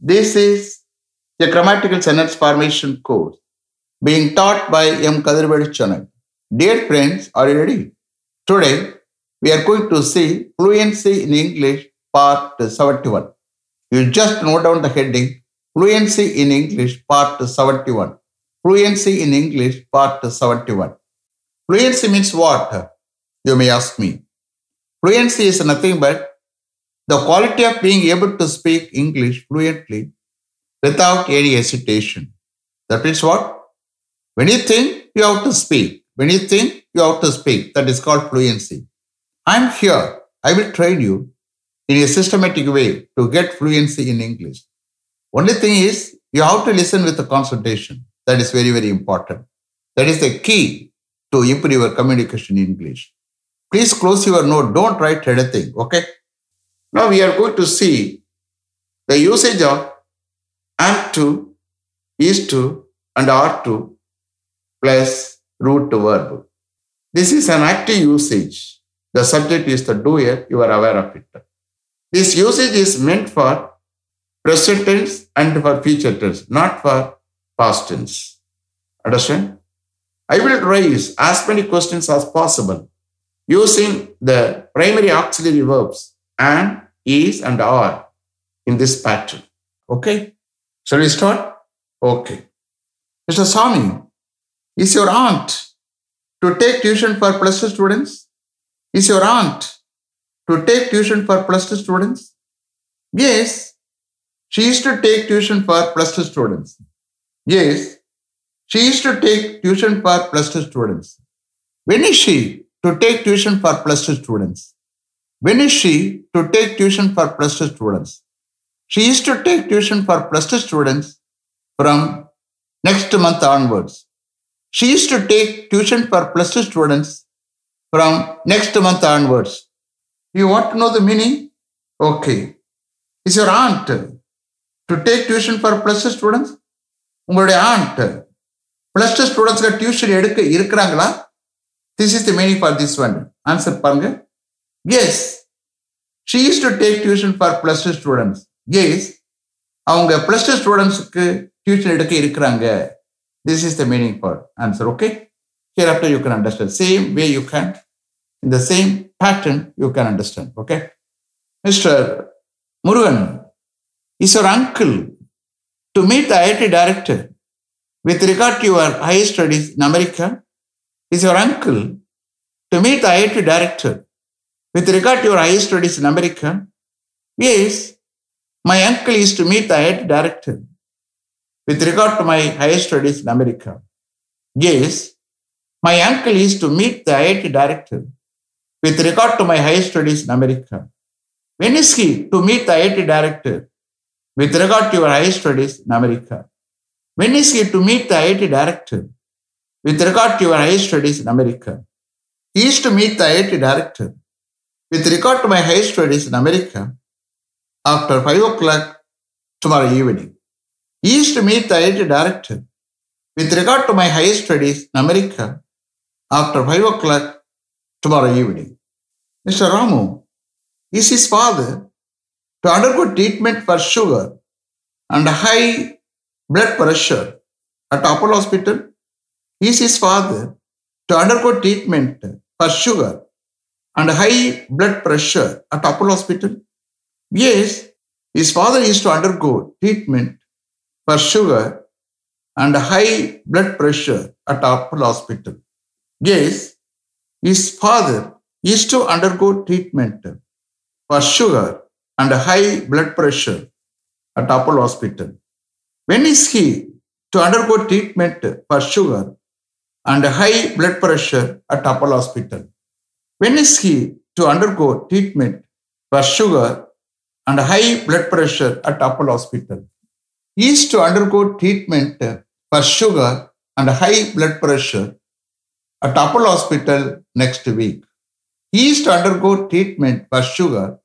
This is a grammatical sentence formation course being taught by M. Kadirvedi Channel. Dear friends, are you ready? Today, we are going to see fluency in English part 71. You just note down the heading Fluency in English part 71. Fluency in English part 71. Fluency means what? You may ask me. Fluency is nothing but the quality of being able to speak English fluently without any hesitation. That is what? When you think, you have to speak. When you think, you have to speak. That is called fluency. I'm here. I will train you in a systematic way to get fluency in English. Only thing is, you have to listen with the concentration. That is very, very important. That is the key to improve your communication in English. Please close your note. Don't write anything. Okay. Now we are going to see the usage of am to, is to, and are to plus root to verb. This is an active usage. The subject is the doer. You are aware of it. This usage is meant for present tense and for future tense, not for past tense. Understand? I will raise as many questions as possible using the primary auxiliary verbs and, is, and are in this pattern. Okay? Shall we start? Okay. Mr. Swami, is your aunt to take tuition for plus two students? Is your aunt to take tuition for plus two students? Yes, she used to take tuition for plus two students. Yes, she used to take tuition for plus two students. When is she to take tuition for plus two students? When is she to take tuition for plus two students? She used to take tuition for plus two students from next month onwards. She used to take tuition for plus two students from next month onwards. You want to know the meaning? Okay. Is your aunt to take tuition for plus two students? உங்களுடைய aunt plus two ஸ்டூடெண்ட்ஸ்க்கு tuition எடுக்க இருக்கிறாங்களா this is the meaning for this one answer பாருங்க S she is to take tuition for plus two students yes அவங்க plus two ஸ்டூடெண்ட்ஸுக்கு tuition எடுக்க இருக்கிறாங்க this is the meaning for answer okay here after you can understand same way you can in the same pattern you can understand okay mister Murugan is your uncle to meet the IT director with regard to your higher studies in America? Is your uncle to meet the IIT director with regard to your higher studies in America? Yes, my uncle is to meet the IIT director with regard to my higher studies in America. Yes, my uncle is to meet the IIT director with regard to my higher studies in America. When is he to meet the IIT director with regard to your higher studies in America? When is he to meet the IIT director with regard to your higher studies in America? He is to meet the IIT director with regard to my higher studies in America after 5 o'clock tomorrow evening. He is to meet the IIT director with regard to my higher studies in America after 5 o'clock tomorrow evening. Mr. Ramu, is his father to undergo treatment for sugar and high blood pressure at Apollo Hospital? He Is his father to undergo treatment for sugar and high blood pressure at Apollo Hospital? Yes, his father is to undergo treatment for sugar and high blood pressure at Apollo Hospital. Yes, his father is to undergo treatment for sugar and high blood pressure at Apollo Hospital. When is he to undergo treatment for sugar and high blood pressure at Apollo Hospital? When is he to undergo treatment for sugar and high blood pressure at Apollo Hospital? He is to undergo treatment for sugar and high blood pressure at Apollo Hospital next week. He is to undergo treatment for sugar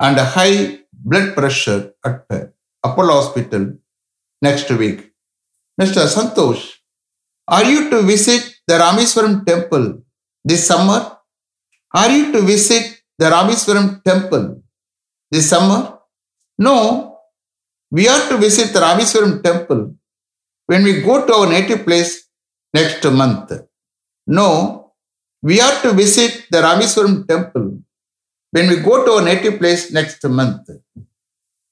and high blood pressure at Apollo Hospital next week. Mr. Santosh, are you to visit the Rameswaram temple this summer? Are you to visit the Rameswaram temple this summer? No, we are to visit the Rameswaram temple when we go to our native place next month. No, we are to visit the Rameswaram temple when we go to our native place next month.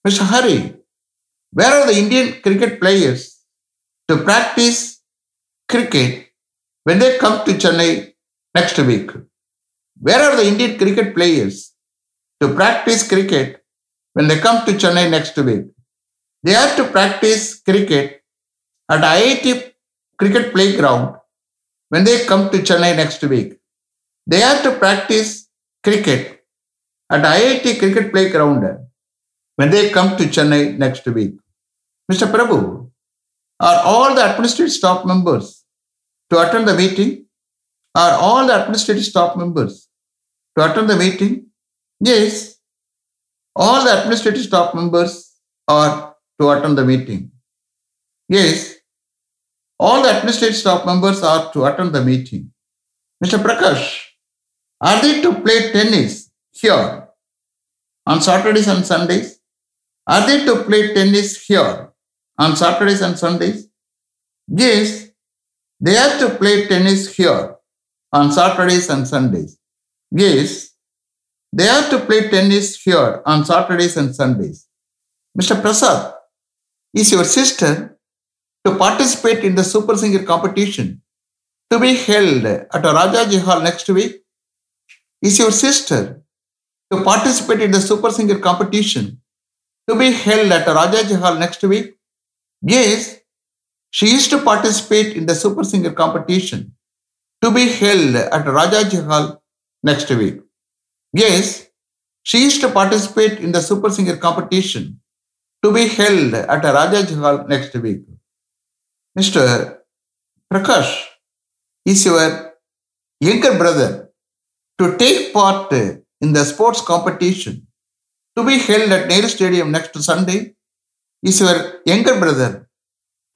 Mr. Hari, where are the Indian cricket players to practice cricket when they come to Chennai next week? Where are the Indian cricket players to practice cricket when they come to Chennai next week? They have to practice cricket at IIT cricket playground when they come to Chennai next week. They have to practice cricket at IIT cricket playground when they come to Chennai next week. Mr. Prabhu, are all the administrative staff members to attend the meeting? Are all the administrative staff members to attend the meeting? Yes, all the administrative staff members are to attend the meeting. Yes, all the administrative staff members are to attend the meeting. Mr. Prakash, are they to play tennis here on Saturdays and Sundays? Are they to play tennis here on Saturdays and Sundays? Yes, they have to play tennis here on Saturdays and Sundays. Yes, they have to play tennis here on Saturdays and Sundays. Mr. Prasad, is your sister to participate in the Super Singer competition to be held at Rajaji Hall next week? Is your sister to participate in the Super Singer competition to be held at Rajaji Hall next week? Yes, she is to participate in the Super Singer competition to be held at Rajaji Hall next week. Yes, she is to participate in the Super Singer competition to be held at Rajaji Hall next week. Mr. Prakash is your younger brother to take part in the sports competition to be held at Nehru Stadium next Sunday. Is your younger brother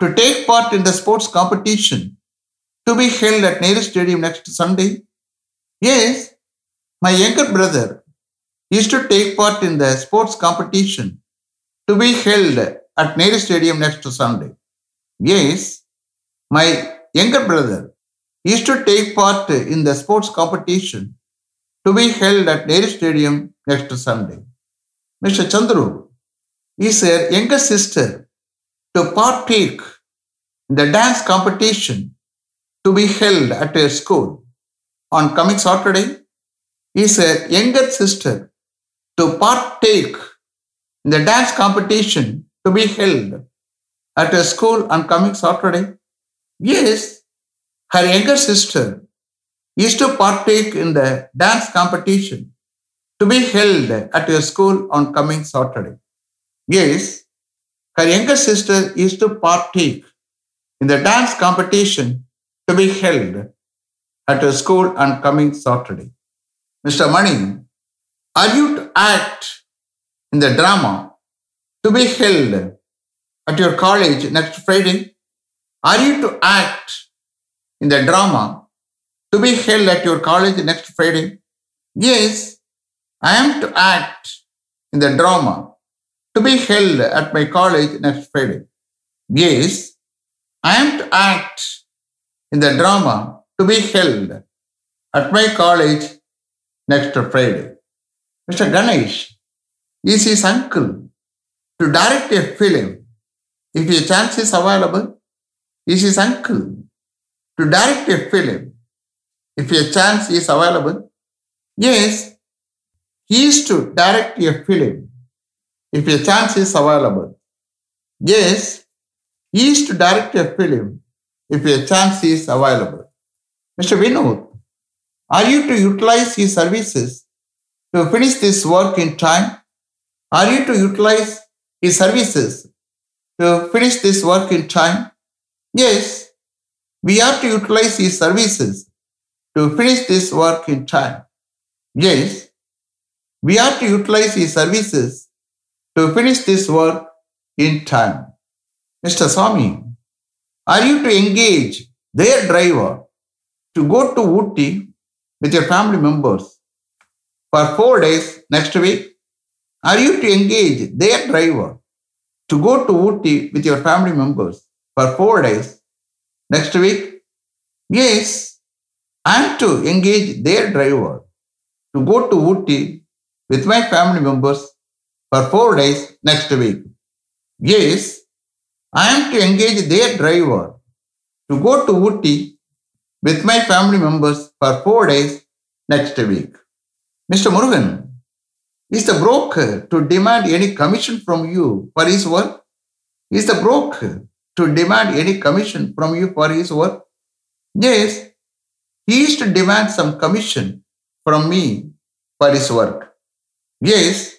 to take part in the sports competition to be held at Nehru Stadium next Sunday? Yes, my younger brother is to take part in the sports competition to be held at Nehru Stadium next Sunday. Yes, my younger brother is to take part in the sports competition to be held at Nehru Stadium next Sunday. Mr. Chandru is her younger sister to partake in the dance competition to be held at her school on coming Saturday. Is her younger sister to partake in the dance competition to be held at a school on coming Saturday? Yes, her younger sister is to partake in the dance competition to be held at your school on coming Saturday. Yes, her younger sister is to partake in the dance competition to be held at her school on coming Saturday. Mr. Mani, are you to act in the drama to be held at your college next Friday? Are you to act in the drama to be held at your college next Friday? Yes, I am to act in the drama to be held at my college next Friday. Yes, I am to act in the drama to be held at my college next Friday. Mr. Ganesh is his uncle to direct a film if a chance is available. Is his uncle to direct a film if a chance is available? Yes, he is to direct a film if a chance is available. Yes, he is to direct a film if a chance is available. Mr. Vinod, are you to utilize his services to finish this work in time? Are you to utilize his services to finish this work in time? Yes, we are to utilize his services to finish this work in time. Yes, we are to utilize his services to finish this work in time. Mr. Swami, are you to engage their driver to go to Ooty with your family members for four days next week? Are you to engage their driver to go to Ooty with your family members for four days next week? Yes, I am to engage their driver to go to Ooty with my family members for four days next week. Yes, I am to engage their driver to go to Ooty with my family members for four days next week. Mr. Murugan, is the broker to demand any commission from you for his work? Is the broker to demand any commission from you for his work? Yes, he is to demand some commission from me for his work. Yes,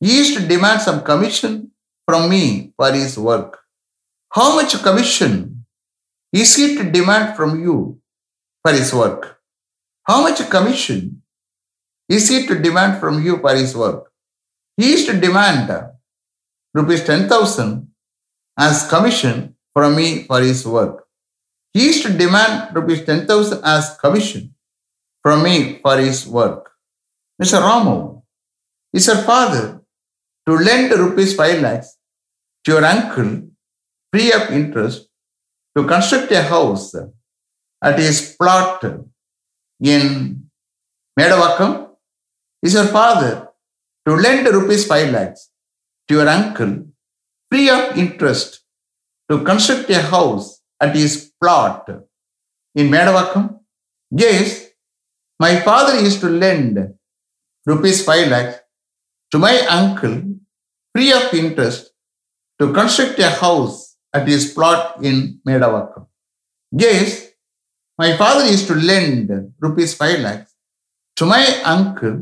he is to demand some commission from me for his work. How much commission is he to demand from you for his work? How much commission is he to demand from you for his work? He is to demand rupees 10,000 as commission from me for his work. He is to demand rupees 10,000 as commission from me for his work. Mr. Ramu, is your father to lend rupees 5 lakhs to your uncle free of interest to construct a house at his plot in Medavakam is your father to lend rupees 5 lakhs to your uncle free of interest to construct a house at his plot in Medavakam? Yes, my father is to lend rupees 5 lakhs to my uncle free of interest to construct a house at his plot in Medavakam. Yes, my father is to lend rupees 5 lakhs to my uncle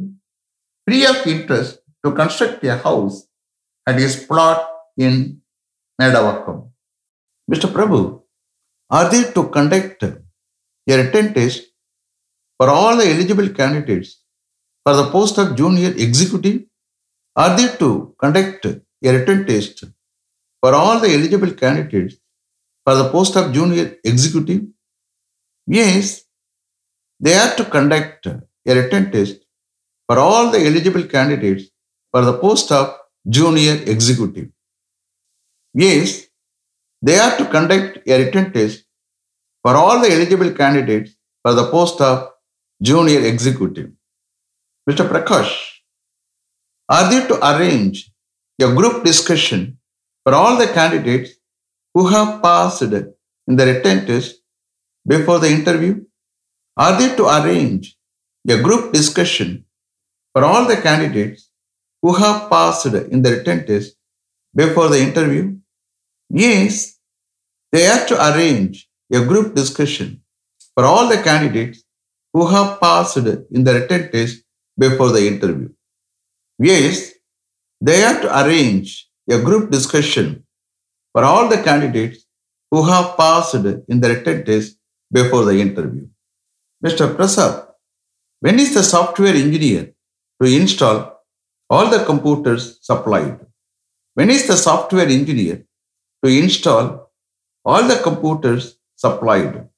free of interest to construct a house at his plot in Medavakam. Mr. Prabhu, are they to conduct a written test for all the eligible candidates for the post of junior executive? Are they to conduct a written test for all the eligible candidates for the post of junior executive? Yes, they are to conduct a written test for all the eligible candidates for the post of junior executive. Yes, they are to conduct a written test for all the eligible candidates for the post of junior executive. Mr. Prakash, are they to arrange a group discussion for all the candidates who have passed in the written test before the interview? Are they to arrange a group discussion for all the candidates who have passed in the written test before the interview? Yes, they have to arrange a group discussion for all the candidates who have passed in the written test before the interview. Yes, they have to arrange a group discussion for all the candidates who have passed in the written test before the interview. Mr. Prasad, when is the software engineer to install all the computers supplied. When is the software engineer to install all the computers supplied?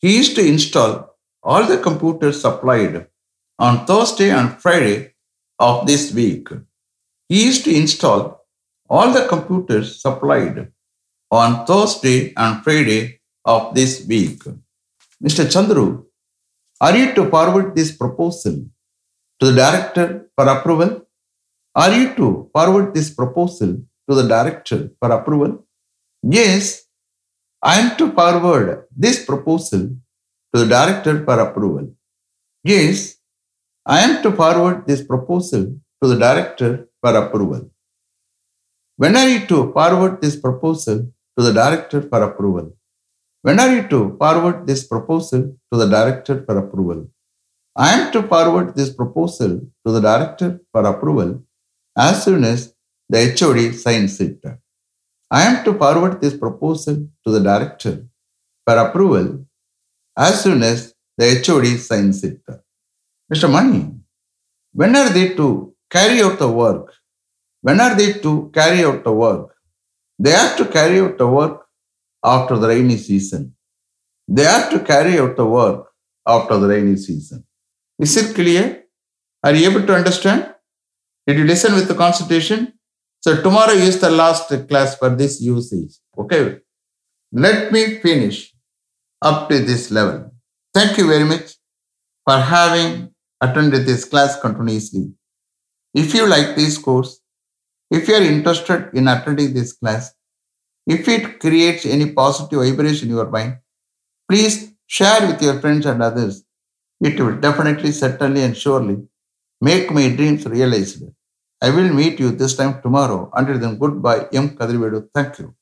He is to install all the computers supplied on Thursday and Friday of this week. He is to install all the computers supplied on Thursday and Friday of this week. Mr. Chandru, are you to forward this proposal to the director for approval? Are you to forward this proposal to the director for approval? Yes, I am to forward this proposal to the director for approval. Yes, I am to forward this proposal to the director for approval. When are you to forward this proposal to the director for approval? When are you to forward this proposal to the director for approval? I am to forward this proposal to the director for approval as soon as the HOD signs it. I am to forward this proposal to the director for approval as soon as the HOD signs it. Mr. Mani, when are they to carry out the work? When are they to carry out the work? They have to carry out the work after the rainy season. They have to carry out the work after the rainy season. Is it clear? Are you able to understand? Did you listen with the concentration? So tomorrow is the last class for this usage. Okay. Let me finish up to this level. Thank you very much for having attended this class continuously. If you like this course, if you are interested in attending this class, if it creates any positive vibration in your mind, please share with your friends and others. It will definitely, certainly, and surely make my dreams realized. I will meet you this time tomorrow. Until then, goodbye. M. Kadrivedu. Thank you.